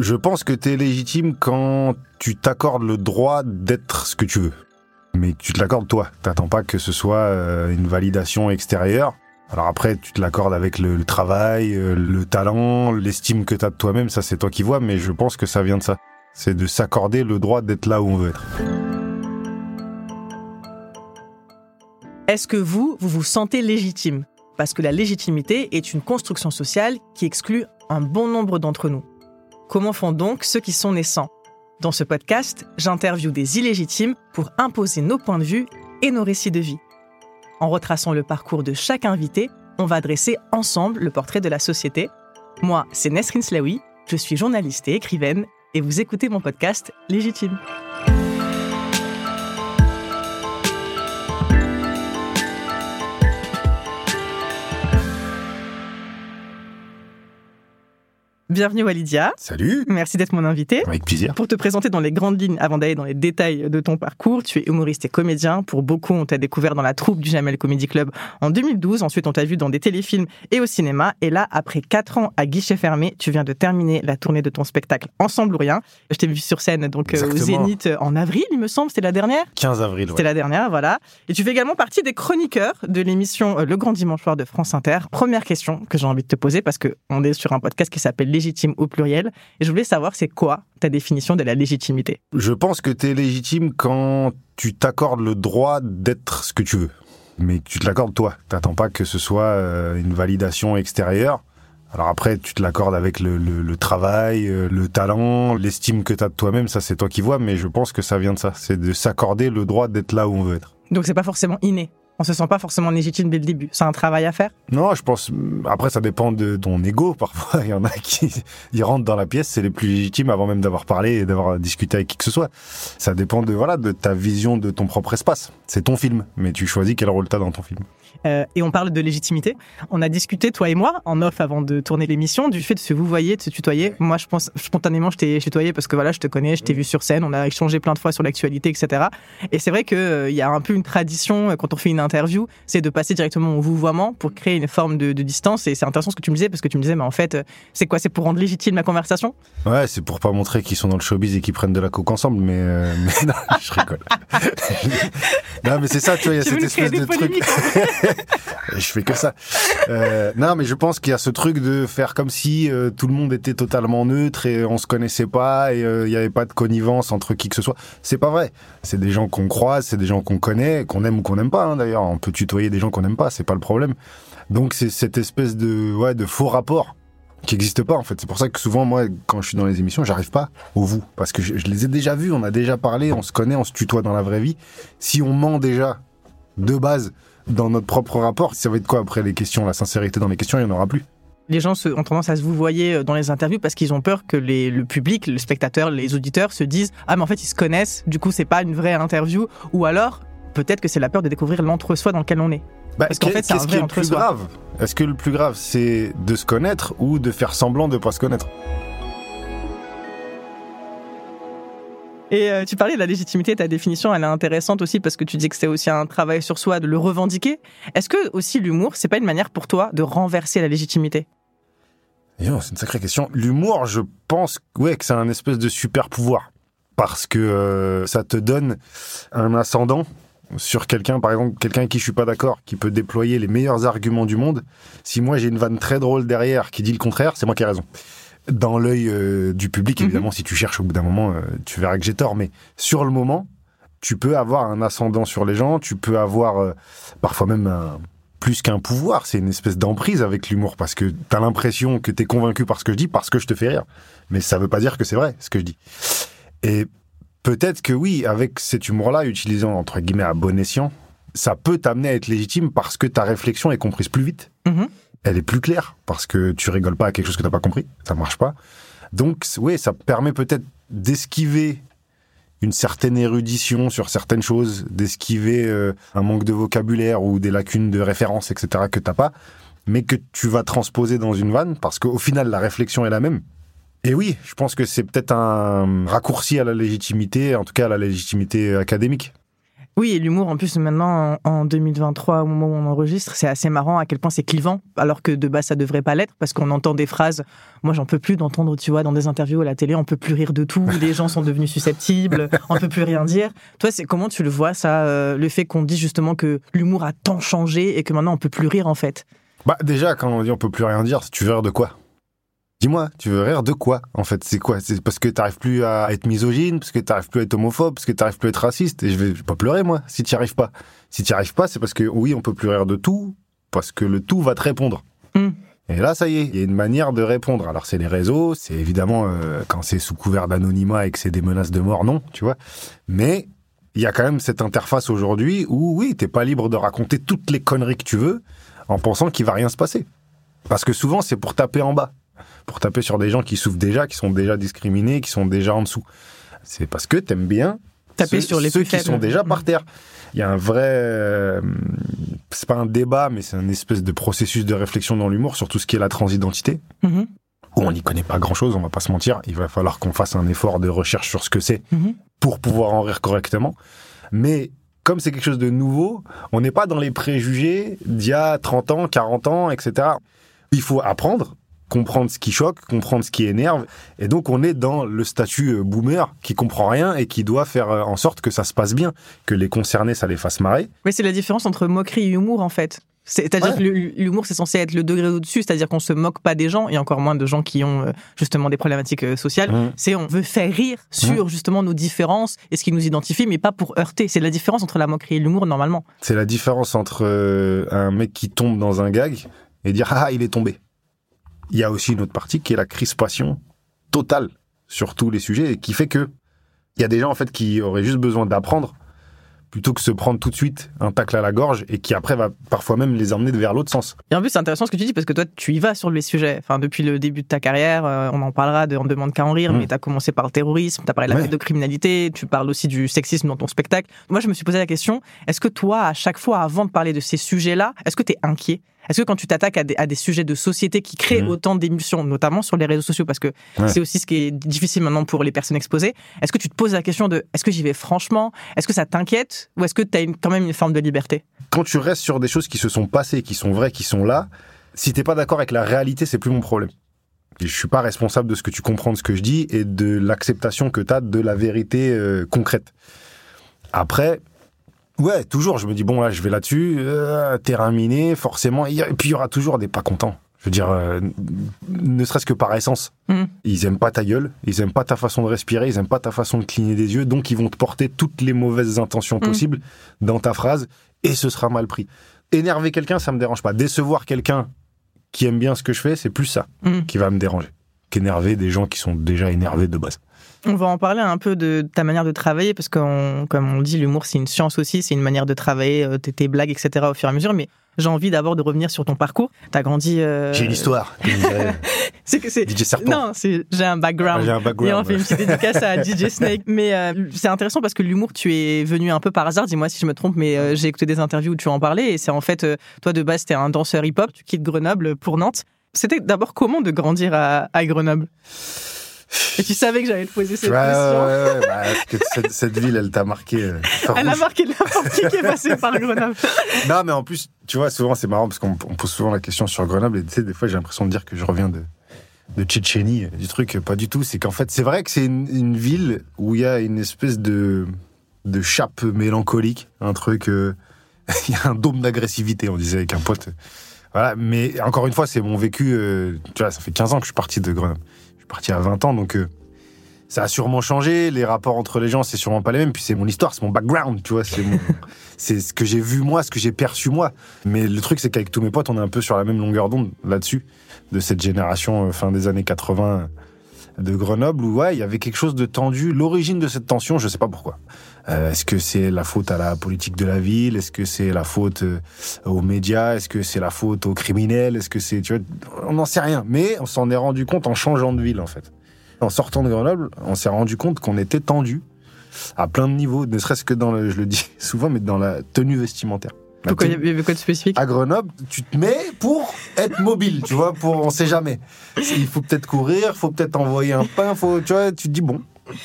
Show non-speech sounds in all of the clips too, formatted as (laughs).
Je pense que tu es légitime quand tu t'accordes le droit d'être ce que tu veux. Mais tu te l'accordes toi. T'attends pas que ce soit euh, une validation extérieure. Alors après, tu te l'accordes avec le, travail, euh, le talent, l'estime que tu as de toi-même, ça c'est toi qui vois, mais je pense que ça vient de ça. C'est de s'accorder le droit d'être là où on veut être. Est-ce que vous, vous vous sentez légitime? Parce que la légitimité est une construction sociale qui exclut un bon nombre d'entre nous. Comment font donc ceux qui sont naissants? Dans ce podcast, j'interviewe des illégitimes pour imposer nos points de vue et nos récits de vie. En retraçant le parcours de chaque invité, on va dresser ensemble le portrait de la société. Moi, c'est Nesrin Slaoui, je suis journaliste et écrivaine, et vous écoutez mon podcast Légitime. Bienvenue Walidia. Salut Merci d'être mon invité. Avec plaisir. Pour te présenter dans les grandes lignes, avant d'aller dans les détails de ton parcours, tu es humoriste et comédien. Pour beaucoup, on t'a découvert dans la troupe du Jamel Comedy Club en 2012. Ensuite, on t'a vu dans des téléfilms et au cinéma. Et là, après quatre ans à guichet fermé, tu viens de terminer la tournée de ton spectacle Ensemble ou Rien. Je t'ai vu sur scène donc euh, au. Zénith euh, en avril, il me semble. C'était la dernière? 15 avril, ouais. C'était la dernière, voilà. Et tu fais également partie des chroniqueurs de l'émission euh, Le Grand Dimanche Soir de France Inter. Première question que j'ai envie de te poser parce que on est sur un podcast qui s'appelle Légitime au pluriel. Et je voulais savoir, c'est quoi ta définition de la légitimité? Je pense que tu es légitime quand tu t'accordes le droit d'être ce que tu veux. Mais tu te l'accordes toi. T'attends pas que ce soit euh, une validation extérieure. Alors après, tu te l'accordes avec le, le- le travail, euh, le talent, l'estime que tu as de toi-même, ça c'est toi qui vois, mais je pense que ça vient de ça. C'est de s'accorder le droit d'être là où on veut être. Donc c'est pas forcément inné. On se sent pas forcément légitime dès le début. C'est un travail à faire. Non, je pense. Après, ça dépend de ton ego. Parfois, (laughs) il y en a qui ils rentrent dans la pièce, c'est les plus légitimes avant même d'avoir parlé et d'avoir discuté avec qui que ce soit. Ça dépend de voilà de ta vision de ton propre espace. C'est ton film, mais tu choisis quel rôle t'as dans ton film. Euh, et on parle de légitimité. On a discuté, toi et moi, en off avant de tourner l'émission, du fait de se vous voyez, de se tutoyer. Moi, je pense spontanément, je t'ai tutoyé parce que voilà, je te connais, je t'ai vu sur scène, on a échangé plein de fois sur l'actualité, etc. Et c'est vrai qu'il il y a un peu une tradition euh, quand on fait une interview, c'est de passer directement au vouvoiement pour créer une forme de, de distance. Et c'est intéressant ce que tu me disais parce que tu me disais, mais en fait, euh, c'est quoi? C'est pour rendre légitime la conversation? Ouais, c'est pour pas montrer qu'ils sont dans le showbiz et qu'ils prennent de la coke ensemble, mais, euh, (laughs) mais non, je rigole. (laughs) non, mais c'est ça, tu vois, il y a cette espèce de truc. (laughs) je fais que ça. Euh, non, mais je pense qu'il y a ce truc de faire comme si euh, tout le monde était totalement neutre et on se connaissait pas et euh, il y avait pas de connivence entre qui que ce soit. C'est pas vrai. C'est des gens qu'on croise, c'est des gens qu'on connaît, qu'on aime ou qu'on n'aime pas. hein, D'ailleurs, on peut tutoyer des gens qu'on n'aime pas, c'est pas le problème. Donc c'est cette espèce de ouais de faux rapport qui n'existe pas en fait. C'est pour ça que souvent moi quand je suis dans les émissions, j'arrive pas au vous parce que je, je les ai déjà vus, on a déjà parlé, on se connaît, on se tutoie dans la vraie vie. Si on ment déjà de base dans notre propre rapport, ça va être quoi après les questions, la sincérité dans les questions, il y en aura plus. les gens se- ont tendance à se vous voyer dans les interviews parce qu'ils ont peur que les- le public, le spectateur, les auditeurs se disent ah mais en fait ils se connaissent, du coup c'est pas une vraie interview. Ou alors peut-être que c'est la peur de découvrir l'entre-soi dans lequel on est. Bah, Parce qu'en qu'est- fait, c'est un qu'est-ce qui est le plus grave? Est-ce que le plus grave c'est de se connaître ou de faire semblant de pas se connaître? Et euh, tu parlais de la légitimité, ta définition elle est intéressante aussi parce que tu dis que c'est aussi un travail sur soi de le revendiquer. Est-ce que aussi l'humour c'est pas une manière pour toi de renverser la légitimité? C'est une sacrée question. L'humour, je pense ouais, que c'est un espèce de super pouvoir. Parce que euh, ça te donne un ascendant sur quelqu'un, par exemple, quelqu'un qui je suis pas d'accord, qui peut déployer les meilleurs arguments du monde. Si moi j'ai une vanne très drôle derrière qui dit le contraire, c'est moi qui ai raison. Dans l'œil euh, du public, Mhm. évidemment, si tu cherches au bout d'un moment, euh, tu verras que j'ai tort. Mais sur le moment, tu peux avoir un ascendant sur les gens, tu peux avoir euh, parfois même un, plus qu'un pouvoir, c'est une espèce d'emprise avec l'humour parce que t'as l'impression que t'es convaincu par ce que je dis parce que je te fais rire. Mais ça veut pas dire que c'est vrai ce que je dis. Et peut-être que oui, avec cet humour-là, utilisant entre guillemets à bon escient, ça peut t'amener à être légitime parce que ta réflexion est comprise plus vite. Mhm. Elle est plus claire parce que tu rigoles pas à quelque chose que t'as pas compris, ça marche pas. Donc oui, ça permet peut-être d'esquiver une certaine érudition sur certaines choses, d'esquiver euh, un manque de vocabulaire ou des lacunes de référence, etc. que t'as pas, mais que tu vas transposer dans une vanne parce qu'au final la réflexion est la même. Et oui, je pense que c'est peut-être un raccourci à la légitimité, en tout cas à la légitimité académique. Oui, et l'humour, en plus, maintenant, en 2023, au moment où on enregistre, c'est assez marrant à quel point c'est clivant, alors que de base, ça devrait pas l'être, parce qu'on entend des phrases. Moi, j'en peux plus d'entendre, tu vois, dans des interviews à la télé, on peut plus rire de tout, (laughs) les gens sont devenus susceptibles, on peut plus rien dire. Toi, c'est comment tu le vois, ça, euh, le fait qu'on dit justement que l'humour a tant changé et que maintenant, on peut plus rire, en fait? Bah, déjà, quand on dit on peut plus rien dire, tu veux rire de quoi? Dis-moi, tu veux rire de quoi en fait? C'est quoi? C'est parce que t'arrives plus à être misogyne, parce que t'arrives plus à être homophobe, parce que t'arrives plus à être raciste? Et je vais, pas pleurer moi si t'y arrives pas. Si t'y arrives pas, c'est parce que oui, on peut plus rire de tout, parce que le tout va te répondre. Mm. Et là, ça y est, il y a une manière de répondre. Alors c'est les réseaux, c'est évidemment euh, quand c'est sous couvert d'anonymat et que c'est des menaces de mort, non, tu vois. Mais il y a quand même cette interface aujourd'hui où oui, t'es pas libre de raconter toutes les conneries que tu veux en pensant qu'il va rien se passer. Parce que souvent, c'est pour taper en bas pour taper sur des gens qui souffrent déjà, qui sont déjà discriminés, qui sont déjà en dessous. C'est parce que t'aimes bien taper ceux, sur les ceux qui sont déjà par terre. Il y a un vrai, euh, c'est pas un débat, mais c'est un espèce de processus de réflexion dans l'humour sur tout ce qui est la transidentité. Mhm. Où on n'y connaît pas grand chose, on va pas se mentir. Il va falloir qu'on fasse un effort de recherche sur ce que c'est Mhm. pour pouvoir en rire correctement. Mais comme c'est quelque chose de nouveau, on n'est pas dans les préjugés d'il y a 30 ans, 40 ans, etc. Il faut apprendre, comprendre ce qui choque, comprendre ce qui énerve. Et donc, on est dans le statut euh, boomer qui comprend rien et qui doit faire euh, en sorte que ça se passe bien, que les concernés, ça les fasse marrer. Oui, c'est la différence entre moquerie et humour, en fait. C'est-à-dire Ouais. que l'hu- l'humour, c'est censé être le degré au-dessus, c'est-à-dire qu'on se moque pas des gens, et encore moins de gens qui ont euh, justement des problématiques sociales. Mmh. C'est on veut faire rire sur justement nos différences et ce qui nous identifie, mais pas pour heurter. C'est la différence entre la moquerie et l'humour, normalement. C'est la différence entre un mec qui tombe dans un gag et dire ah il est tombé. Il y a aussi une autre partie qui est la crispation totale sur tous les sujets et qui fait que il y a des gens en fait qui auraient juste besoin d'apprendre plutôt que se prendre tout de suite un tacle à la gorge et qui après va parfois même les emmener vers l'autre sens. Et en plus, c'est intéressant ce que tu dis parce que toi, tu y vas sur les sujets. Enfin, depuis le début de ta carrière, euh, on en parlera de On demande qu'à en rire, Mm. mais tu as commencé par le terrorisme, tu as parlé de la Ouais. pédocriminalité, tu parles aussi du sexisme dans ton spectacle. Moi, je me suis posé la question est-ce que toi, à chaque fois, avant de parler de ces sujets-là, est-ce que tu es inquiet? Est-ce que quand tu t'attaques à des, à des sujets de société qui créent Mhm. autant d'émulsions, notamment sur les réseaux sociaux, parce que Ouais. c'est aussi ce qui est difficile maintenant pour les personnes exposées, est-ce que tu te poses la question de est-ce que j'y vais franchement? Est-ce que ça t'inquiète? Ou est-ce que tu as quand même une forme de liberté? Quand tu restes sur des choses qui se sont passées, qui sont vraies, qui sont là, si t'es pas d'accord avec la réalité, c'est plus mon problème. Je suis pas responsable de ce que tu comprends de ce que je dis et de l'acceptation que tu as de la vérité euh, concrète. Après, ouais, toujours, je me dis, bon, là, je vais là-dessus, euh, terrain miné, forcément. Et puis, il y aura toujours des pas contents. Je veux dire, euh, ne serait-ce que par essence. Mhm. Ils aiment pas ta gueule, ils aiment pas ta façon de respirer, ils aiment pas ta façon de cligner des yeux, donc ils vont te porter toutes les mauvaises intentions Mhm. possibles dans ta phrase, et ce sera mal pris. Énerver quelqu'un, ça me dérange pas. Décevoir quelqu'un qui aime bien ce que je fais, c'est plus ça Mhm. qui va me déranger qu'énerver des gens qui sont déjà énervés de base. On va en parler un peu de ta manière de travailler, parce que, comme on dit, l'humour, c'est une science aussi, c'est une manière de travailler euh, tes, tes blagues, etc., au fur et à mesure. Mais j'ai envie d'abord de revenir sur ton parcours. T'as grandi. euh, J'ai une histoire. (laughs) C'est que c'est. DJ Serpent. Non, c'est j'ai un background. Ah, J'ai un Et on background. fait une petite dédicace à DJ Snake. (laughs) Mais euh, c'est intéressant parce que l'humour, tu es venu un peu par hasard. Dis-moi si je me trompe, mais euh, j'ai écouté des interviews où tu en parlais. Et c'est en fait, toi de base, t'es un danseur hip-hop. Tu quittes Grenoble pour Nantes. C'était d'abord comment de grandir à, à Grenoble? Et tu savais que j'allais te poser cette Ouais, question. ouais, ouais, bah, cette, cette ville, elle t'a marqué. euh, Elle a marqué n'importe qui qui est passé par Grenoble. (laughs) Non, mais en plus, tu vois, souvent, c'est marrant parce qu'on on pose souvent la question sur Grenoble et tu sais, des fois, j'ai l'impression de dire que je reviens de, de Tchétchénie, du truc, pas du tout. C'est qu'en fait, c'est vrai que c'est une, une ville où il y a une espèce de, de chape mélancolique, un truc. euh, (laughs) Il y a un dôme d'agressivité, on disait avec un pote. Voilà, mais encore une fois, c'est mon vécu. euh, tu vois, ça fait 15 ans que je suis parti de Grenoble. Parti à 20 ans, donc. euh, ça a sûrement changé, les rapports entre les gens, c'est sûrement pas les mêmes. Puis c'est mon histoire, c'est mon background, tu vois. C'est mon- (laughs) c'est ce que j'ai vu moi, ce que j'ai perçu moi. Mais le truc, c'est qu'avec tous mes potes, on est un peu sur la même longueur d'onde là-dessus, de cette génération euh, fin des années 80 de Grenoble où ouais, il y avait quelque chose de tendu. L'origine de cette tension, je sais pas pourquoi. Euh, Est-ce que c'est la faute à la politique de la ville? Est-ce que c'est la faute euh, aux médias? Est-ce que c'est la faute aux criminels? Est-ce que c'est, tu vois, on n'en sait rien. Mais on s'en est rendu compte en changeant de ville en fait. En sortant de Grenoble, on s'est rendu compte qu'on était tendu à plein de niveaux, ne serait-ce que dans le, je le dis (laughs) souvent, mais dans la tenue vestimentaire. Pourquoi il y avait quoi de spécifique? À Grenoble, tu te mets pour être mobile, tu vois, pour on sait jamais. Il faut peut-être courir, il faut peut-être envoyer un pain, faut, tu vois, tu te dis bon,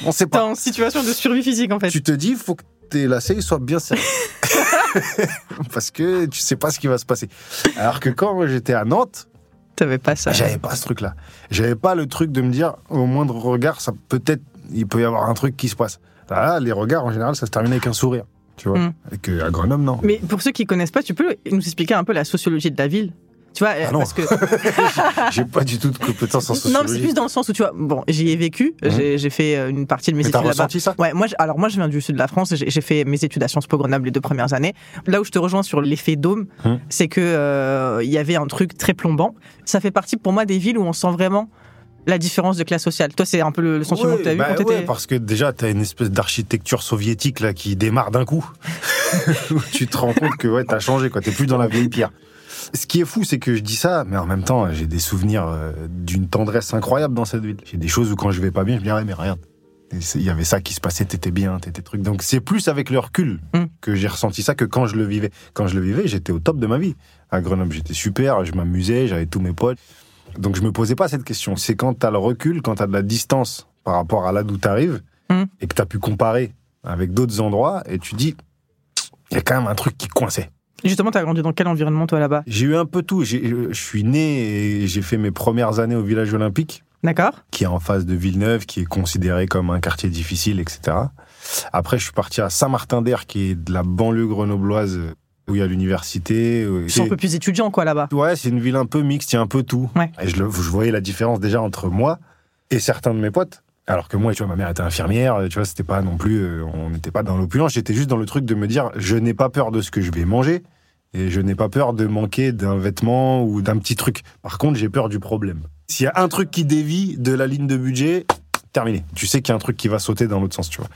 on sait T'es pas. en situation de survie physique en fait. Tu te dis, faut que tes lacets soient bien serrés. (laughs) Parce que tu sais pas ce qui va se passer. Alors que quand j'étais à Nantes, T'avais pas ça. j'avais pas ce truc-là. J'avais pas le truc de me dire, au moindre regard, ça peut-être, il peut y avoir un truc qui se passe. Là, les regards, en général, ça se termine avec un sourire. Tu vois. Mm. Et que à Grenoble, non. Mais pour ceux qui connaissent pas, tu peux nous expliquer un peu la sociologie de la ville? Tu vois, Ah non. parce que (laughs) J'ai pas du tout de compétences en non, mais c'est sociologie. plus dans le sens où tu vois, bon, j'y ai vécu, Mhm. j'ai fait euh, une partie de mes Mais études t'as ressenti ça? Ouais, moi, alors moi, je viens du sud de la France. J'ai fait mes études à Sciences Po Grenoble les deux premières années. Là où je te rejoins sur l'effet dôme, Hum. c'est que euh, il y avait un truc très plombant. Ça fait partie pour moi des villes où on sent vraiment la différence de classe sociale. Toi, c'est un peu le, sentiment que tu as eu bah quand t'étais. ouais, parce que déjà, t'as une espèce d'architecture soviétique là qui démarre d'un coup. Où (laughs) (laughs) tu te rends compte que ouais, t'as changé, quoi. T'es plus dans la vieille pierre. Ce qui est fou, c'est que je dis ça, mais en même temps, j'ai des souvenirs euh, d'une tendresse incroyable dans cette ville. J'ai des choses où quand je vais pas bien, je me dis, ah ouais, mais regarde. Il y avait ça qui se passait, t'étais bien, t'étais truc. Donc c'est plus avec le recul Mm. que j'ai ressenti ça que quand je le vivais. Quand je le vivais, j'étais au top de ma vie. À Grenoble, j'étais super, je m'amusais, j'avais tous mes potes. Donc je me posais pas cette question. C'est quand t'as le recul, quand t'as de la distance par rapport à là d'où t'arrives, Mm. et que t'as pu comparer avec d'autres endroits, et tu dis, il y a quand même un truc qui coinçait. Justement, t'as grandi dans quel environnement toi là-bas? J'ai eu un peu tout. J'ai- Je suis né et j'ai fait mes premières années au village olympique, D'accord qui est en face de Villeneuve, qui est considéré comme un quartier difficile, etc. Après, je suis parti à Saint-Martin-d'Air, qui est de la banlieue grenobloise, où il y a l'université. Ils sont un peu plus étudiants quoi là-bas. Ouais, c'est une ville un peu mixte, il y a un peu tout. Ouais. Et je, le- je voyais la différence déjà entre moi et certains de mes potes. Alors que moi, tu vois, ma mère était infirmière, tu vois, c'était pas non plus, euh, on n'était pas dans l'opulence, j'étais juste dans le truc de me dire, je n'ai pas peur de ce que je vais manger et je n'ai pas peur de manquer d'un vêtement ou d'un petit truc. Par contre, j'ai peur du problème. S'il y a un truc qui dévie de la ligne de budget, terminé. Tu sais qu'il y a un truc qui va sauter dans l'autre sens, tu vois.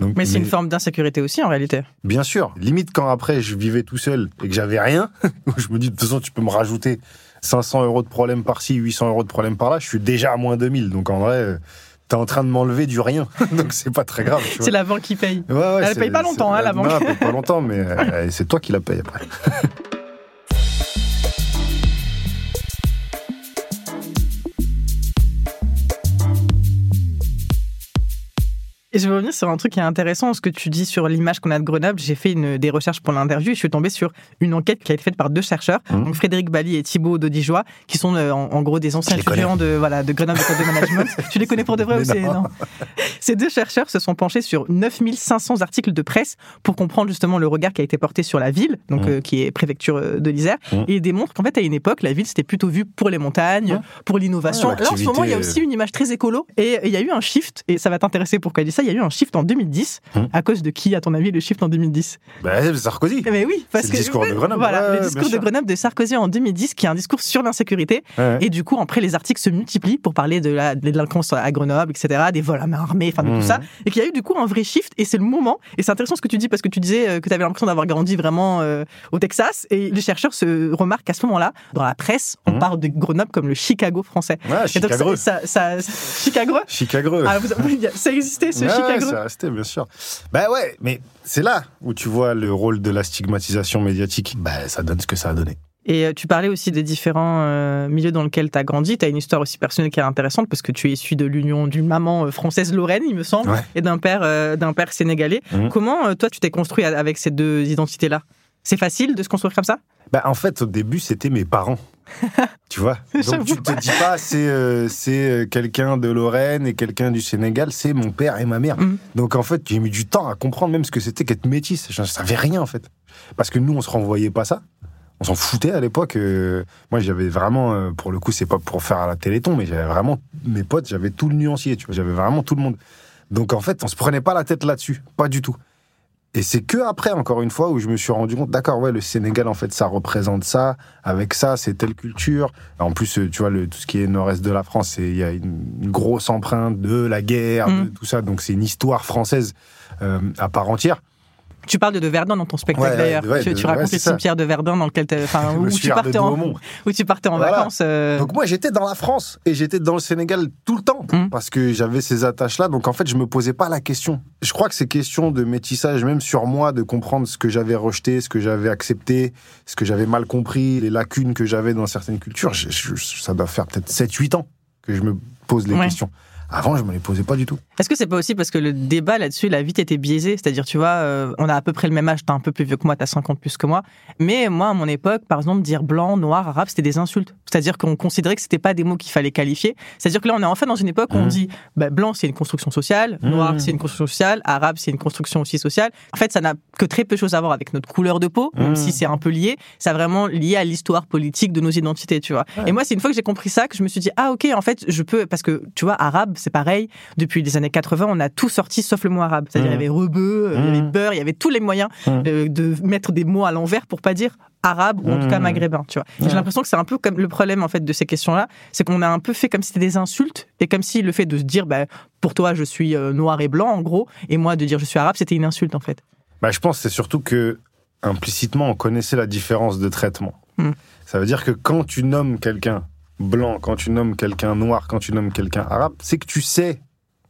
Donc, Mais c'est une forme d'insécurité aussi en réalité. Bien sûr. Limite, quand après je vivais tout seul et que j'avais rien, (laughs) je me dis, de toute façon, tu peux me rajouter 500 euros de problème par-ci, 800 euros de problème par-là, je suis déjà à moins 2000. Donc en vrai, euh, t'es en train de m'enlever du rien. (laughs) donc c'est pas très grave. C'est la banque qui paye. Ouais, ouais, Elle paye pas longtemps, hein, la banque. Non, elle paye pas longtemps, mais euh, c'est toi qui la paye après. (laughs) Et je veux revenir sur un truc qui est intéressant, ce que tu dis sur l'image qu'on a de Grenoble. J'ai fait une, des recherches pour l'interview et je suis tombé sur une enquête qui a été faite par deux chercheurs, Mhm. donc Frédéric Bali et Thibaut Dodijois, qui sont euh, en, en gros des anciens étudiants de, voilà, de Grenoble École de Management. (laughs) tu les connais pour de vrai ou c'est non? Ces deux chercheurs se sont penchés sur 9500 articles de presse pour comprendre justement le regard qui a été porté sur la ville, donc Mhm. euh, qui est préfecture euh, de l'Isère, Mhm. et ils démontrent qu'en fait à une époque la ville c'était plutôt vu pour les montagnes, pour l'innovation. Ouais, Là en ce moment il y a aussi une image très écolo et il y a eu un shift et ça va t'intéresser pourquoi il dit ça. Il y a eu un shift en 2010 Mhm. à cause de qui à ton avis le shift en 2010 Ben, Sarkozy. Eh ben oui parce que le discours de Grenoble, Voilà ouais, le discours de. Grenoble de Sarkozy en 2010 qui est un discours sur l'insécurité Ouais. et du coup, après, les articles se multiplient pour parler de la délinquance à Grenoble, etc., des vols à main armée, enfin de tout ça. Et qu'il y a eu du coup un vrai shift. Et c'est le moment. Et c'est intéressant ce que tu dis parce que tu disais euh, que tu avais l'impression d'avoir grandi vraiment euh, au Texas. Et les chercheurs se remarquent à ce moment-là, dans la presse, on Mhm. parle de Grenoble comme le Chicago français. Ouais, Et donc, Chicago. ça, ça, ça- Chicago Chicago. ah, vous- Ça existait, ce Chicago ça restait, bien sûr. Bah ouais, mais c'est là où tu vois le rôle de la stigmatisation médiatique. Bah, ça donne ce que ça a donné. Et euh, tu parlais aussi des différents euh, milieux dans lesquels tu as grandi. Tu as une histoire aussi personnelle qui est intéressante parce que tu es issu de l'union d'une maman euh, française Lorraine, il me semble, Ouais. et d'un père, euh, d'un père sénégalais. Mhm. Comment toi tu t'es construit avec ces deux identités-là? C'est facile de se construire comme ça? Bah, en fait, au début, c'était mes parents. (laughs) tu vois (laughs) Donc, tu te dis pas, c'est euh, c'est euh, quelqu'un de Lorraine et quelqu'un du Sénégal, c'est mon père et ma mère. Mhm. Donc, en fait, j'ai mis du temps à comprendre même ce que c'était qu'être métisse. Je ne savais rien, en fait. Parce que nous, on se renvoyait pas ça. On s'en foutait à l'époque. euh, moi, j'avais vraiment, pour le coup, c'est pas pour faire à la téléthon, mais j'avais vraiment mes potes, j'avais tout le nuancier, tu vois. J'avais vraiment tout le monde. Donc, en fait, on se prenait pas la tête là-dessus. Pas du tout. Et c'est que après, encore une fois, où je me suis rendu compte, d'accord, ouais, le Sénégal, en fait, ça représente ça, avec ça, c'est telle culture. En plus, euh, tu vois, le, tout ce qui est nord-est de la France, il y a une, une, grosse empreinte de la guerre, Mm. de tout ça. Donc, c'est une histoire française euh, à part entière. Tu parles de, de Verdun dans ton spectacle Ouais, d'ailleurs. ouais, tu, de- tu racontes ouais, ça. cimetières de Verdun dans lequel (laughs) enfin, où, tu partais en, Douaumont. où tu partais en Voilà. vacances. euh, Donc moi j'étais dans la France et j'étais dans le Sénégal tout le temps Mm. parce que j'avais ces attaches là donc en fait je me posais pas la question. Je crois que ces questions de métissage même sur moi de comprendre ce que j'avais rejeté, ce que j'avais accepté, ce que j'avais mal compris, les lacunes que j'avais dans certaines cultures, je- je- ça doit faire peut-être 7 8 ans que je me pose les questions. Avant, je me les posais pas du tout. Est-ce que c'est pas aussi parce que le débat là-dessus, il a vite été biaisé C'est-à-dire, tu vois, euh, on a à peu près le même âge, t'es un peu plus vieux que moi, t'as 50 plus que moi. Mais moi, à mon époque, par exemple, dire blanc, noir, arabe, c'était des insultes. C'est-à-dire qu'on considérait que c'était pas des mots qu'il fallait qualifier. C'est-à-dire que là, on est enfin dans une époque où on Mhm. dit bah, blanc, c'est une construction sociale, noir, Mhm. c'est une construction sociale, arabe, c'est une construction aussi sociale. En fait, ça n'a que très peu de choses à voir avec notre couleur de peau, même Mhm. si c'est un peu lié. C'est vraiment lié à l'histoire politique de nos identités, tu vois. Et moi, c'est une fois que j'ai compris ça que je me suis dit, ah ok, en fait, je peux, parce que tu vois, arabe, c'est pareil. Depuis les années 80, on a tout sorti sauf le mot arabe. C'est-à-dire, il y avait rebeu, euh, il y avait beurre, il y avait tous les moyens Mhm. euh, de mettre des mots à l'envers pour pas dire arabe ou en tout cas maghrébin, tu vois. J'ai l'impression que c'est un peu comme le problème en fait de ces questions-là, c'est qu'on a un peu fait comme si c'était des insultes et comme si le fait de se dire, bah, pour toi, je suis euh, noir et blanc en gros, et moi de dire je suis arabe, c'était une insulte en fait. Bah, je pense que c'est surtout que implicitement on connaissait la différence de traitement. Mm. Ça veut dire que quand tu nommes quelqu'un blanc, quand tu nommes quelqu'un noir, quand tu nommes quelqu'un arabe, c'est que tu sais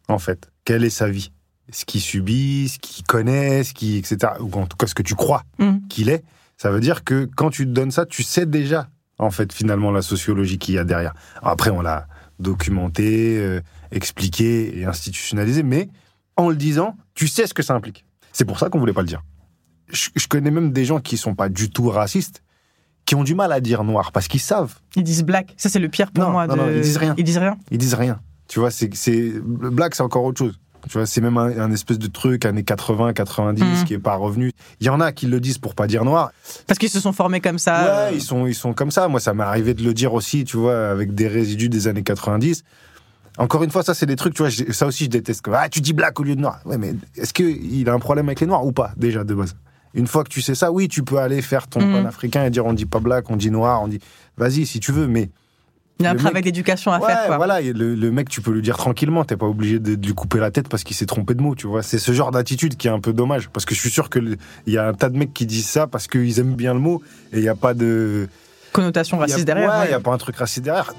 en fait quelle est sa vie, ce qu'il subit, ce qu'il connaît, ce qui, etc. Ou en tout cas ce que tu crois Mm. qu'il est. Ça veut dire que quand tu te donnes ça, tu sais déjà en fait finalement la sociologie qu'il y a derrière. Après on l'a documenté, euh, expliqué et institutionnalisé, mais en le disant, tu sais ce que ça implique. C'est pour ça qu'on voulait pas le dire. Je, je connais même des gens qui sont pas du tout racistes, qui ont du mal à dire noir parce qu'ils savent, Ils disent black, ça c'est le pire pour Non, moi. non, de- non, ils disent rien. Ils disent rien. ils disent rien. Tu vois, c'est c'est black, c'est encore autre chose. Tu vois, c'est même un, un espèce de truc années 80, 90 Mhm. qui est pas revenu. Il y en a qui le disent pour pas dire noir. Parce qu'ils se sont formés comme ça. euh, Ouais, ils sont ils sont comme ça. Moi, ça m'est arrivé de le dire aussi, tu vois, avec des résidus des années 90. Encore une fois, ça c'est des trucs, tu vois, ça aussi je déteste. Ah, tu dis black au lieu de noir. Ouais, mais est-ce que il a un problème avec les noirs ou pas déjà de base? Une fois que tu sais ça, oui, tu peux aller faire ton Mhm. panafricain et dire on dit pas black, on dit noir, on dit vas-y si tu veux, mais Il y a un travail mec- d'éducation à ouais, faire, quoi. voilà, le, le mec tu peux lui dire tranquillement, t'es pas obligé de, de lui couper la tête parce qu'il s'est trompé de mots, tu vois. C'est ce genre d'attitude qui est un peu dommage parce que je suis sûr que le- il y a un tas de mecs qui disent ça parce qu'ils aiment bien le mot et il y a pas de Connotation a- raciste derrière. Ouais, ouais. il y a pas un truc raciste derrière.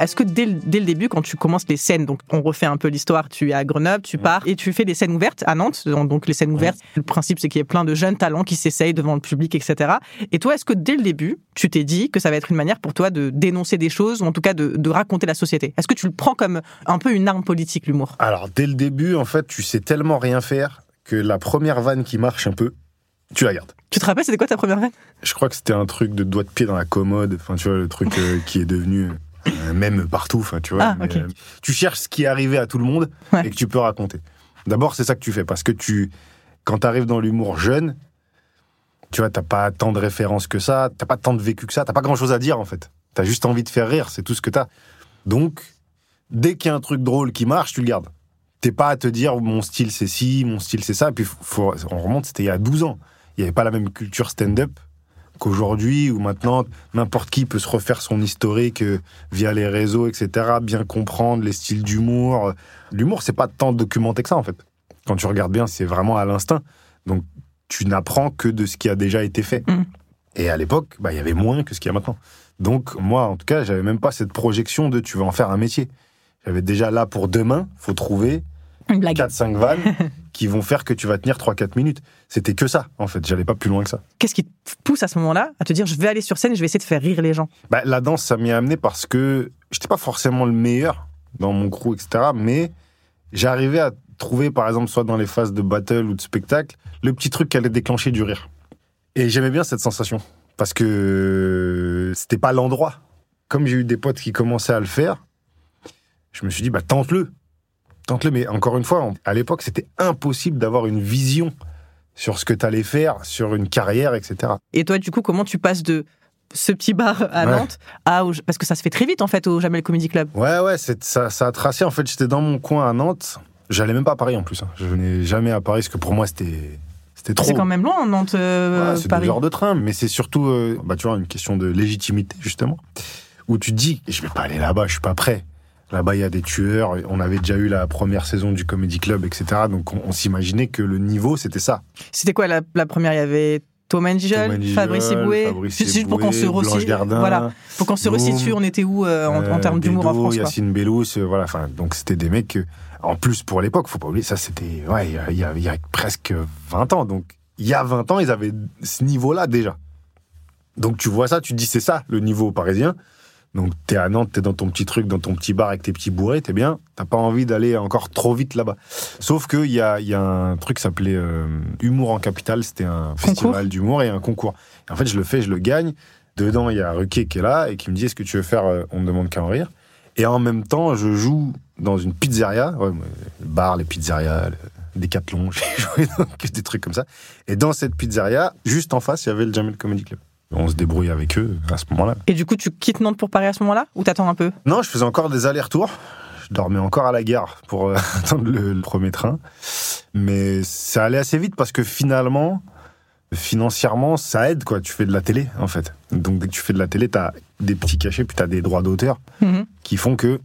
Est-ce que dès le, dès le début, quand tu commences les scènes, donc on refait un peu l'histoire, tu es à Grenoble, tu pars et tu fais des scènes ouvertes à Nantes. Donc les scènes ouvertes, le principe c'est qu'il y a plein de jeunes talents qui s'essayent devant le public, etc. Et toi, est-ce que dès le début, tu t'es dit que ça va être une manière pour toi de dénoncer des choses ou en tout cas de, de raconter la société? Est-ce que tu le prends comme un peu une arme politique, l'humour? Alors, dès le début, en fait, tu sais tellement rien faire que la première vanne qui marche un peu, tu la gardes. Tu te rappelles, c'était quoi ta première vanne? Je crois que c'était un truc de doigt de pied dans la commode, enfin, tu vois, le truc euh, qui est devenu euh, même partout, tu vois. Ah, mais, euh, tu cherches ce qui est arrivé à tout le monde Ouais. et que tu peux raconter. D'abord, c'est ça que tu fais, parce que tu, quand tu arrives dans l'humour jeune, tu vois, t'as pas tant de références que ça, t'as pas tant de vécu que ça, t'as pas grand chose à dire, en fait. T'as juste envie de faire rire, c'est tout ce que t'as. Donc, dès qu'il y a un truc drôle qui marche, tu le gardes. T'es pas à te dire mon style c'est ci, mon style c'est ça. Et puis faut, on remonte, c'était il y a 12 ans. Il n'y avait pas la même culture stand-up qu'aujourd'hui, où maintenant n'importe qui peut se refaire son historique euh, via les réseaux, etc. Bien comprendre les styles d'humour. L'humour, c'est pas tant documenté que ça en fait. Quand tu regardes bien, c'est vraiment à l'instinct. Donc tu n'apprends que de ce qui a déjà été fait. Mm. Et à l'époque, bah, il y avait moins que ce qu'il y a maintenant. Donc moi, en tout cas, j'avais même pas cette projection de tu vas en faire un métier. J'avais déjà là pour demain, faut trouver Une blague. 4-5 vannes (laughs) qui vont faire que tu vas tenir 3-4 minutes. C'était que ça, en fait. J'allais pas plus loin que ça. Qu'est-ce qui te pousse à ce moment-là à te dire je vais aller sur scène et je vais essayer de faire rire les gens? Bah, la danse, ça m'y a amené parce que j'étais pas forcément le meilleur dans mon crew, etc. Mais j'arrivais à trouver, par exemple, soit dans les phases de battle ou de spectacle, le petit truc qui allait déclencher du rire. Et j'aimais bien cette sensation. Parce que c'était pas l'endroit. Comme j'ai eu des potes qui commençaient à le faire, je me suis dit, bah, tente-le. Tente-le. Mais encore une fois, on- à l'époque, c'était impossible d'avoir une vision sur ce que tu allais faire, sur une carrière, etc. Et toi, du coup, comment tu passes de ce petit bar à Ouais. Nantes à parce que ça se fait très vite en fait au Jamel Comedy Club. Ouais, ouais, ça, ça a tracé. En fait, j'étais dans mon coin à Nantes. J'allais même pas à Paris en plus. hein. Je venais jamais à Paris parce que pour moi, c'était c'était trop. C'est quand même loin Nantes euh, Ouais, c'est deux heures de train, mais c'est surtout, euh, bah, tu vois, une question de légitimité, justement. Où tu te dis, je vais pas aller là-bas, je suis pas prêt. Là-bas, il y a des tueurs. On avait déjà eu la première saison du Comedy Club, etc. Donc, on, on s'imaginait que le niveau, c'était ça. C'était quoi la, la première? Il y avait Njijol, Thomas Fabrice Eboué. Juste juste pour qu'on se resitue. Voilà, pour qu'on se resitue. On était où euh, en, en euh, termes d'humour en France. Yacine Bellous, euh, voilà. Enfin, donc, c'était des mecs en plus, pour l'époque, faut pas oublier, ça, c'était, ouais, il y a- il y, a, il y a presque 20 ans. Donc, il y a 20 ans, ils avaient ce niveau-là déjà. Donc, tu vois ça, tu te dis, c'est ça, le niveau parisien. Donc, t'es à Nantes, t'es dans ton petit truc, dans ton petit bar avec tes petits bourrés, t'es bien. T'as pas envie d'aller encore trop vite là-bas. Sauf qu'il y a, il y a un truc qui s'appelait euh, Humour en Capitale. C'était un festival d'humour et un concours. Et en fait, je le fais, je le gagne. Dedans, il y a Ruquier qui est là et qui me dit Est-ce que tu veux faire euh, On ne demande qu'à en rire Et en même temps, je joue dans une pizzeria. Ouais, moi, le bar, les pizzerias, le Décathlon, (laughs) j'ai joué dans que des trucs comme ça. Et dans cette pizzeria, juste en face, il y avait le Jamel Comedy Club. On se débrouille avec eux à ce moment-là. Et du coup, tu quittes Nantes pour Paris à ce moment-là ou t'attends un peu? Non, je faisais encore des allers-retours. Je dormais encore à la gare pour euh, (laughs) attendre le, le premier train. Mais ça allait assez vite parce que finalement, financièrement, ça aide, quoi. Tu fais de la télé, en fait. Donc, dès que tu fais de la télé, t'as des petits cachets, puis t'as des droits d'auteur Mhm. qui font que,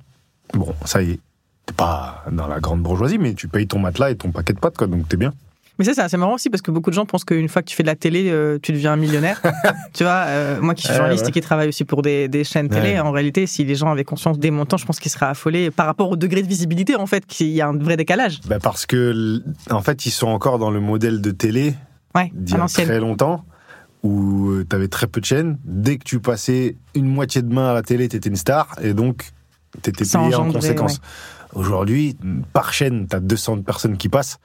bon, ça y est, t'es pas dans la grande bourgeoisie, mais tu payes ton matelas et ton paquet de pâtes, quoi. Donc, t'es bien. Mais ça, c'est assez marrant aussi parce que beaucoup de gens pensent qu'une fois que tu fais de la télé, euh, tu deviens un millionnaire. (laughs) tu vois, euh, moi qui suis journaliste ouais. et qui travaille aussi pour des, des chaînes télé, Ouais. en réalité, si les gens avaient conscience des montants, je pense qu'ils seraient affolés par rapport au degré de visibilité, en fait, qu'il y a un vrai décalage. Bah, parce que, en fait, ils sont encore dans le modèle de télé d'il y a très longtemps, où tu avais très peu de chaînes. Dès que tu passais une moitié de main à la télé, tu étais une star, et donc tu étais payé en conséquence. Aujourd'hui, par chaîne, tu as 200 personnes qui passent.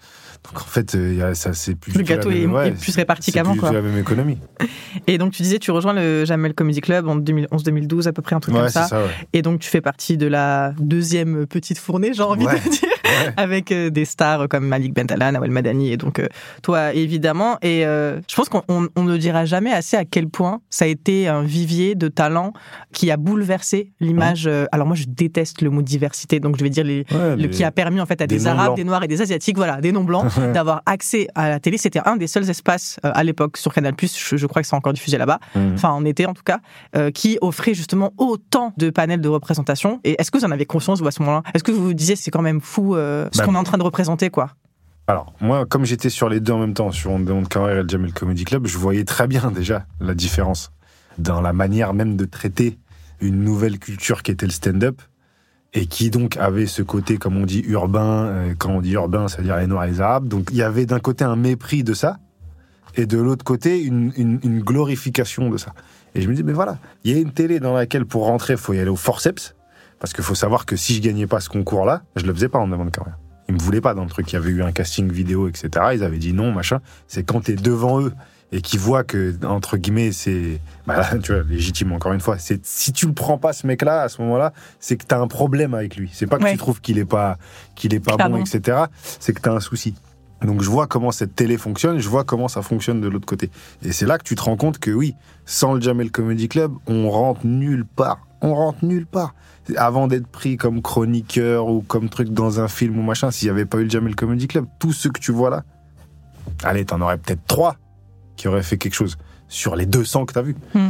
Donc en fait, euh, ça c'est plus Le gâteau est, même- ouais, est plus réparti c'est qu'avant, quoi. tout la même économie. (laughs) Et donc, tu disais, tu rejoins le Jamel Comedy Club en 2011-2012, à peu près, un truc Ouais, comme c'est ça. ça. ouais. Et donc, tu fais partie de la deuxième petite fournée, j'ai envie de dire, Ouais. avec euh, des stars comme Malik Bentala, Nawel Madani, et donc euh, toi, évidemment. Et euh, je pense qu'on on- on ne dira jamais assez à quel point ça a été un vivier de talent qui a bouleversé l'image. alors, moi, je déteste le mot diversité, donc je vais dire les, Ouais, le, les- qui a permis en fait à des Arabes, blancs. des Noirs et des Asiatiques, voilà, des noms blancs, (laughs) d'avoir accès à la télé. C'était un des seuls espaces à l'époque sur Canal+, je, je crois que c'est encore diffusé là-bas, Mhm. enfin en été en tout cas, euh, qui offrait justement autant de panels de représentation. Et est-ce que vous en avez conscience vous à ce moment-là? Est-ce que vous vous disiez c'est quand même fou euh, ce Bah, qu'on est en train de représenter quoi Alors, moi, comme j'étais sur les deux en même temps, sur On demande rire et le Jamel Comedy Club, je voyais très bien déjà la différence dans la manière même de traiter une nouvelle culture qui était le stand-up et qui donc avait ce côté, comme on dit, urbain. euh, quand on dit urbain, c'est-à-dire les Noirs et les Arabes. Donc il y avait d'un côté un mépris de ça et de l'autre côté une, une- une glorification de ça. Et je me dis, mais voilà, il y a une télé dans laquelle pour rentrer, il faut y aller au forceps. Parce qu'il faut savoir que si je gagnais pas ce concours-là, je le faisais pas en qu'à en rire. Ils me voulaient pas dans le truc. Il y avait eu un casting vidéo, etc. Ils avaient dit non, machin. C'est quand t'es devant eux et qu'ils voient que, entre guillemets, c'est, bah là, tu vois, légitime encore une fois. C'est, si tu le prends pas, ce mec-là, à ce moment-là, c'est que t'as un problème avec lui. C'est pas que Ouais. tu trouves qu'il est pas, qu'il est Pas bon, bon. etc. C'est que t'as un souci. Donc je vois comment cette télé fonctionne, je vois comment ça fonctionne de l'autre côté. Et c'est là que tu te rends compte que oui, sans le Jamel Comedy Club, on rentre nulle part. On rentre nulle part. Avant d'être pris comme chroniqueur ou comme truc dans un film ou machin, s'il n'y avait pas eu le Jamel Comedy Club, tous ceux que tu vois là, allez, t'en aurais peut-être trois qui auraient fait quelque chose sur les 200 que t'as vus. Hmm.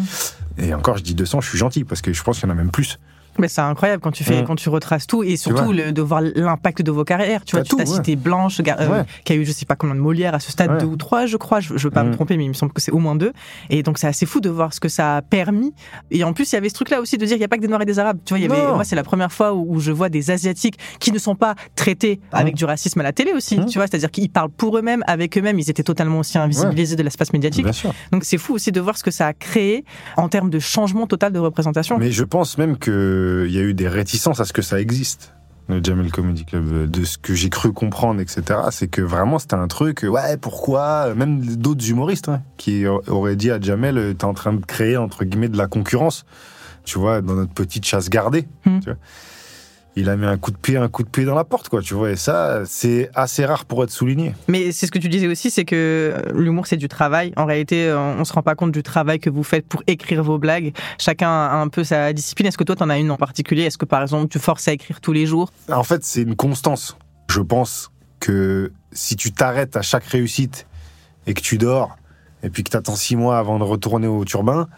Et encore, je dis 200, je suis gentil parce que je pense qu'il y en a même plus. Mais c'est incroyable quand tu fais, Mm. quand tu retraces tout et surtout le- de voir l'impact de vos carrières. Tu vois, tu tout, ouais. cité Blanche, Gar- euh, Ouais. qui a eu je sais pas combien de Molière à ce stade, Ouais. deux ou trois, je crois. Je, je veux pas me Mm. tromper, mais il me semble que c'est au moins deux. Et donc c'est assez fou de voir ce que ça a permis. Et en plus, il y avait ce truc-là aussi de dire il y a pas que des Noirs et des Arabes. Tu vois, il y avait, moi c'est la première fois où, où je vois des Asiatiques qui ne sont pas traités avec Mm. du racisme à la télé aussi. Tu vois, c'est-à-dire qu'ils parlent pour eux-mêmes, avec eux-mêmes. Ils étaient totalement aussi invisibilisés de l'espace médiatique. Donc c'est fou aussi de voir ce que ça a créé en termes de changement total de représentation. Mais je pense même qu'il y a eu des réticences à ce que ça existe. Le Jamel Comedy Club, de ce que j'ai cru comprendre, etc., c'est que vraiment c'était un truc, ouais, pourquoi Même d'autres humoristes hein, qui auraient dit à Jamel, euh, t'es en train de créer, entre guillemets, de la concurrence, tu vois, dans notre petite chasse gardée. Hmm. tu vois. Il a mis un coup de pied, un coup de pied dans la porte, quoi. Tu vois, et ça, c'est assez rare pour être souligné. Mais c'est ce que tu disais aussi, c'est que l'humour, c'est du travail. En réalité, on se rend pas compte du travail que vous faites pour écrire vos blagues. Chacun a un peu sa discipline. Est-ce que toi, tu en as une en particulier? Est-ce que, par exemple, tu forces à écrire tous les jours? En fait, c'est une constance. Je pense que si tu t'arrêtes à chaque réussite et que tu dors, et puis que tu attends six mois avant de retourner au turbin,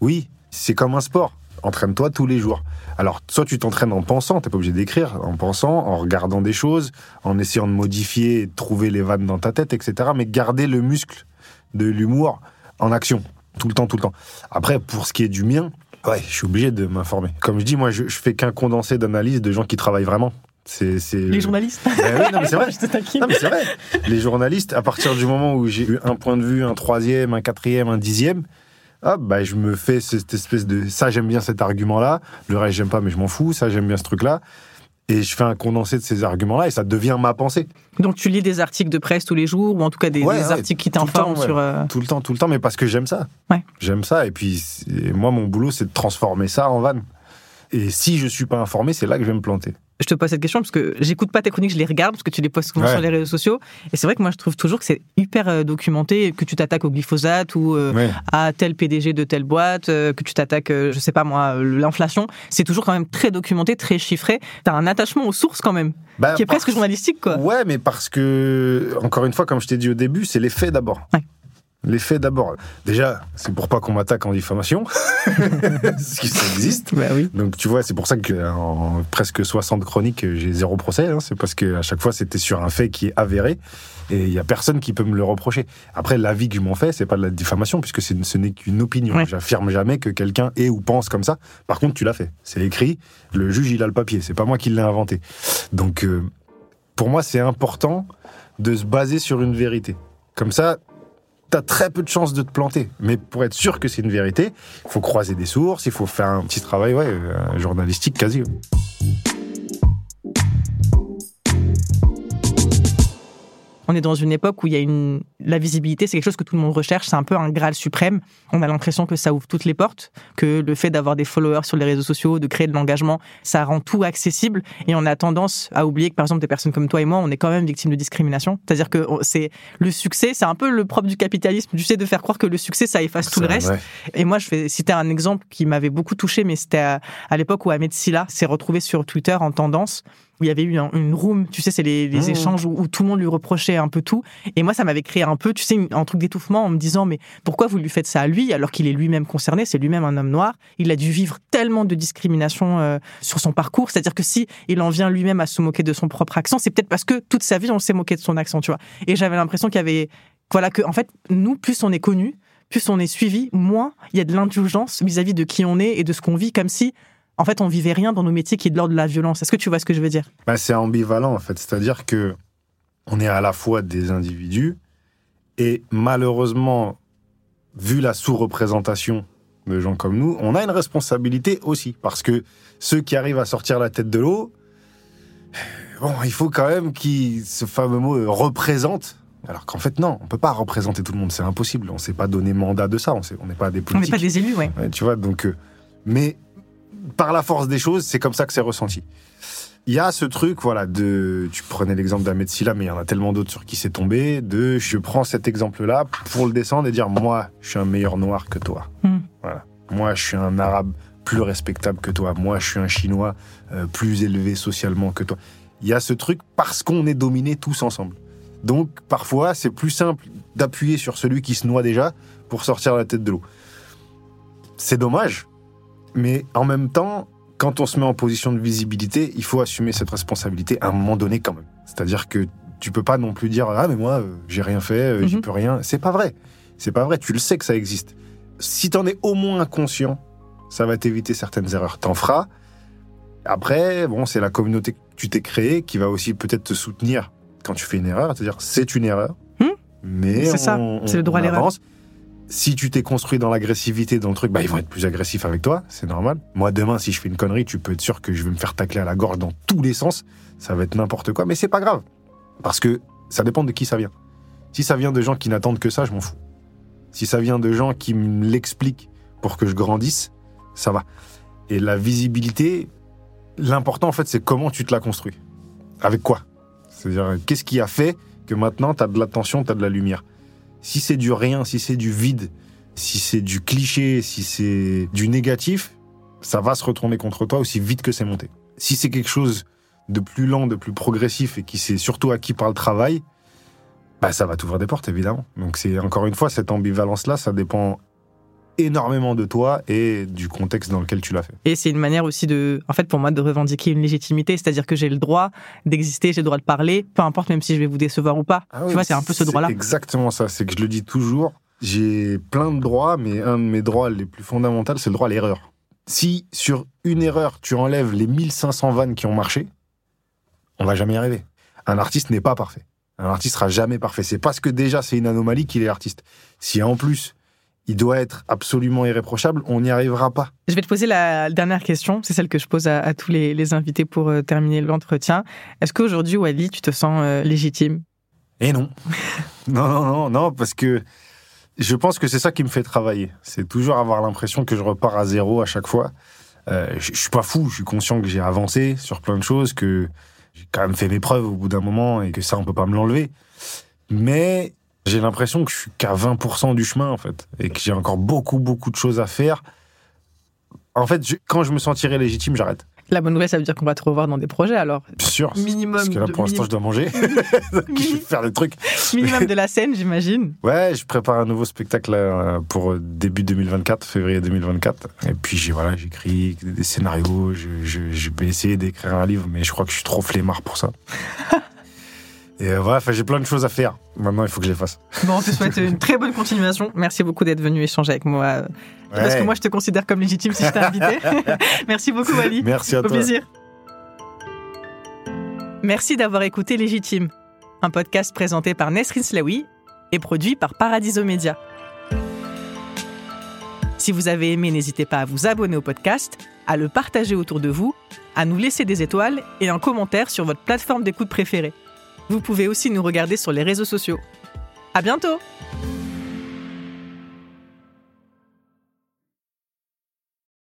oui, c'est comme un sport. Entraîne-toi tous les jours. Alors, soit tu t'entraînes en pensant, t'es pas obligé d'écrire, en pensant, en regardant des choses, en essayant de modifier, de trouver les vannes dans ta tête, etc. Mais garder le muscle de l'humour en action, tout le temps, tout le temps. Après, pour ce qui est du mien, ouais, je suis obligé de m'informer. Comme je dis, moi, je, je fais qu'un condensé d'analyse de gens qui travaillent vraiment. C'est, Les journalistes Ben oui, non, mais c'est vrai. (laughs) Non, mais c'est vrai. Les journalistes, à partir du moment où j'ai eu un point de vue, un troisième, un quatrième, un dixième, hop, bah, je me fais cette espèce de. Ça, j'aime bien cet argument-là. Le reste, j'aime pas, mais je m'en fous. Ça, j'aime bien ce truc-là. Et je fais un condensé de ces arguments-là et ça devient ma pensée. Donc tu lis des articles de presse tous les jours, ou en tout cas des, Ouais, des ouais, articles qui t'informent ouais. sur... euh, Tout le temps, tout le temps, mais parce que j'aime ça. Ouais. J'aime ça. Et puis, moi, mon boulot, c'est de transformer ça en vanne. Et si je suis pas informé, c'est là que je vais me planter. Je te pose cette question parce que j'écoute pas tes chroniques, je les regarde parce que tu les postes souvent Ouais. sur les réseaux sociaux. Et c'est vrai que moi, je trouve toujours que c'est hyper euh, documenté, que tu t'attaques au glyphosate ou euh, Ouais. à tel PDG de telle boîte, euh, que tu t'attaques, euh, je sais pas moi, l'inflation. C'est toujours quand même très documenté, très chiffré. T'as un attachement aux sources quand même, Bah, qui est presque journalistique, quoi. Ouais, mais parce que, encore une fois, comme je t'ai dit au début, c'est les faits d'abord. Ouais. Les faits d'abord. Déjà, c'est pour pas qu'on m'attaque en diffamation, (laughs) que ça existe. Bah oui. Donc tu vois, c'est pour ça que en presque 60 chroniques, j'ai zéro procès. hein. C'est parce que à chaque fois, c'était sur un fait qui est avéré, et il y a personne qui peut me le reprocher. Après, l'avis que je m'en fais, c'est pas de la diffamation, puisque ce n'est qu'une opinion. Ouais. J'affirme jamais que quelqu'un est ou pense comme ça. Par contre, tu l'as fait. C'est écrit. Le juge, il a le papier. C'est pas moi qui l'ai inventé. Donc, euh, pour moi, c'est important de se baser sur une vérité. Comme ça, t'as très peu de chances de te planter. Mais pour être sûr que c'est une vérité, il faut croiser des sources, il faut faire un petit travail ouais, euh, journalistique quasi. On est dans une époque où il y a une la visibilité, c'est quelque chose que tout le monde recherche, c'est un peu un graal suprême. On a l'impression que ça ouvre toutes les portes, que le fait d'avoir des followers sur les réseaux sociaux, de créer de l'engagement, ça rend tout accessible et on a tendance à oublier que par exemple des personnes comme toi et moi, on est quand même victimes de discrimination. C'est-à-dire que c'est le succès, c'est un peu le propre du capitalisme, tu sais de faire croire que le succès ça efface tout le reste. Et moi, je vais citer un exemple qui m'avait beaucoup touché, mais c'était à, à l'époque où Ahmed Silla s'est retrouvé sur Twitter en tendance, où il y avait eu un- une room, tu sais, c'est les, les Mmh. échanges où, où tout le monde lui reprochait un peu tout. Et moi, ça m'avait créé un peu, tu sais, une- un truc d'étouffement en me disant, mais pourquoi vous lui faites ça à lui alors qu'il est lui-même concerné, c'est lui-même un homme noir. Il a dû vivre tellement de discrimination euh, sur son parcours. C'est-à-dire que si il en vient lui-même à se moquer de son propre accent, c'est peut-être parce que toute sa vie, on s'est moqué de son accent, tu vois. Et j'avais l'impression qu'il y avait, voilà, que, en fait, nous, plus on est connus, plus on est suivi, moins il y a de l'indulgence vis-à-vis de qui on est et de ce qu'on vit, comme si, en fait, on vivait rien dans nos métiers qui est de l'ordre de la violence. Est-ce que tu vois ce que je veux dire? Bah, c'est ambivalent en fait, c'est-à-dire que on est à la fois des individus et malheureusement, vu la sous-représentation de gens comme nous, on a une responsabilité aussi parce que ceux qui arrivent à sortir la tête de l'eau, bon, il faut quand même qu'ils, ce fameux mot, euh, représente. Alors qu'en fait, non, on peut pas représenter tout le monde, c'est impossible. On s'est pas donné mandat de ça, on n'est pas des On n'est politiques. pas des élus, ouais. Ouais, tu vois, donc. euh, mais par la force des choses, c'est comme ça que c'est ressenti. Il y a ce truc, voilà, de. Tu prenais l'exemple d'Ahmed Silla, mais il y en a tellement d'autres sur qui c'est tombé. De je prends cet exemple-là pour le descendre et dire moi, je suis un meilleur noir que toi. Hmm. Voilà. Moi, je suis un arabe plus respectable que toi. Moi, je suis un chinois euh, plus élevé socialement que toi. Il y a ce truc parce qu'on est dominés tous ensemble. Donc, parfois, c'est plus simple d'appuyer sur celui qui se noie déjà pour sortir la tête de l'eau. C'est dommage, mais en même temps, quand on se met en position de visibilité, il faut assumer cette responsabilité à un moment donné quand même. C'est-à-dire que tu peux pas non plus dire ah mais moi euh, j'ai rien fait, euh, j'y Mhm. peux rien. C'est pas vrai. C'est pas vrai. Tu le sais que ça existe. Si t'en es au moins conscient, ça va t'éviter certaines erreurs. T'en feras. Après, bon, c'est la communauté que tu t'es créée qui va aussi peut-être te soutenir quand tu fais une erreur. C'est-à-dire c'est une erreur, Mhm. mais C'est ça. C'est le droit à l'erreur. Si tu t'es construit dans l'agressivité, dans le truc, bah, ils vont être plus agressifs avec toi, c'est normal. Moi, demain, si je fais une connerie, tu peux être sûr que je vais me faire tacler à la gorge dans tous les sens. Ça va être n'importe quoi, mais c'est pas grave. Parce que ça dépend de qui ça vient. Si ça vient de gens qui n'attendent que ça, je m'en fous. Si ça vient de gens qui me l'expliquent pour que je grandisse, ça va. Et la visibilité, L'important, en fait, c'est comment tu te l'as construit. Avec quoi? C'est-à-dire, qu'est-ce qui a fait que maintenant, tu as de l'attention, tu as de la lumière? Si c'est du rien, si c'est du vide, si c'est du cliché, si c'est du négatif, ça va se retourner contre toi aussi vite que c'est monté. Si c'est quelque chose de plus lent, de plus progressif et qui s'est surtout acquis par le travail, bah ça va t'ouvrir des portes évidemment. Donc c'est encore une fois cette ambivalence là, ça dépend énormément de toi et du contexte dans lequel tu l'as fait. Et c'est une manière aussi de, en fait, pour moi, de revendiquer une légitimité, c'est-à-dire que j'ai le droit d'exister, j'ai le droit de parler, peu importe même si je vais vous décevoir ou pas. Ah tu vois, c'est un peu ce droit-là. Exactement ça, c'est que je le dis toujours, j'ai plein de droits, mais un de mes droits les plus fondamentaux, c'est le droit à l'erreur. Si sur une erreur, tu enlèves les 1500 vannes qui ont marché, on va jamais y arriver. Un artiste n'est pas parfait. Un artiste sera jamais parfait. C'est parce que déjà c'est une anomalie qu'il est artiste. Si en plus il doit être absolument irréprochable, on n'y arrivera pas. Je vais te poser la dernière question, c'est celle que je pose à, à tous les, les, invités pour euh, terminer l'entretien. Est-ce qu'aujourd'hui, Wally, tu te sens euh, légitime? Et non. (laughs) non, non, non, non, parce que je pense que c'est ça qui me fait travailler. C'est toujours avoir l'impression que je repars à zéro à chaque fois. Euh, je, je suis pas fou, je suis conscient que j'ai avancé sur plein de choses, que j'ai quand même fait mes preuves au bout d'un moment et que ça, on peut pas me l'enlever. Mais j'ai l'impression que je suis qu'à 20% du chemin, en fait, et que j'ai encore beaucoup, beaucoup de choses à faire. En fait, je, quand je me sentirai légitime, j'arrête. La bonne nouvelle, ça veut dire qu'on va te revoir dans des projets, alors Bien sûr. Minimum Parce que là, pour l'instant, je dois manger. Donc, (laughs) (laughs) je vais faire des trucs. minimum de la (laughs) scène, j'imagine. Ouais, je prépare un nouveau spectacle là, euh, pour euh, début 2024, février 2024. Et puis j'ai voilà, j'écris des scénarios. Je, je, je vais essayer d'écrire un livre, mais je crois que je suis trop flemmard pour ça. Et euh, voilà, j'ai plein de choses à faire. Maintenant, il faut que je les fasse. Bon, on te souhaite une très bonne continuation. Merci beaucoup d'être venu échanger avec moi. euh, Parce que moi, je te considère comme légitime si je t'ai invité. (laughs) Merci beaucoup, Wally. Merci à Au toi. plaisir. Merci d'avoir écouté Légitime, un podcast présenté par Nesrin Slaoui et produit par Paradiso Media. Si vous avez aimé, n'hésitez pas à vous abonner au podcast, à le partager autour de vous, à nous laisser des étoiles et un commentaire sur votre plateforme d'écoute préférée. Vous pouvez aussi nous regarder sur les réseaux sociaux. À bientôt!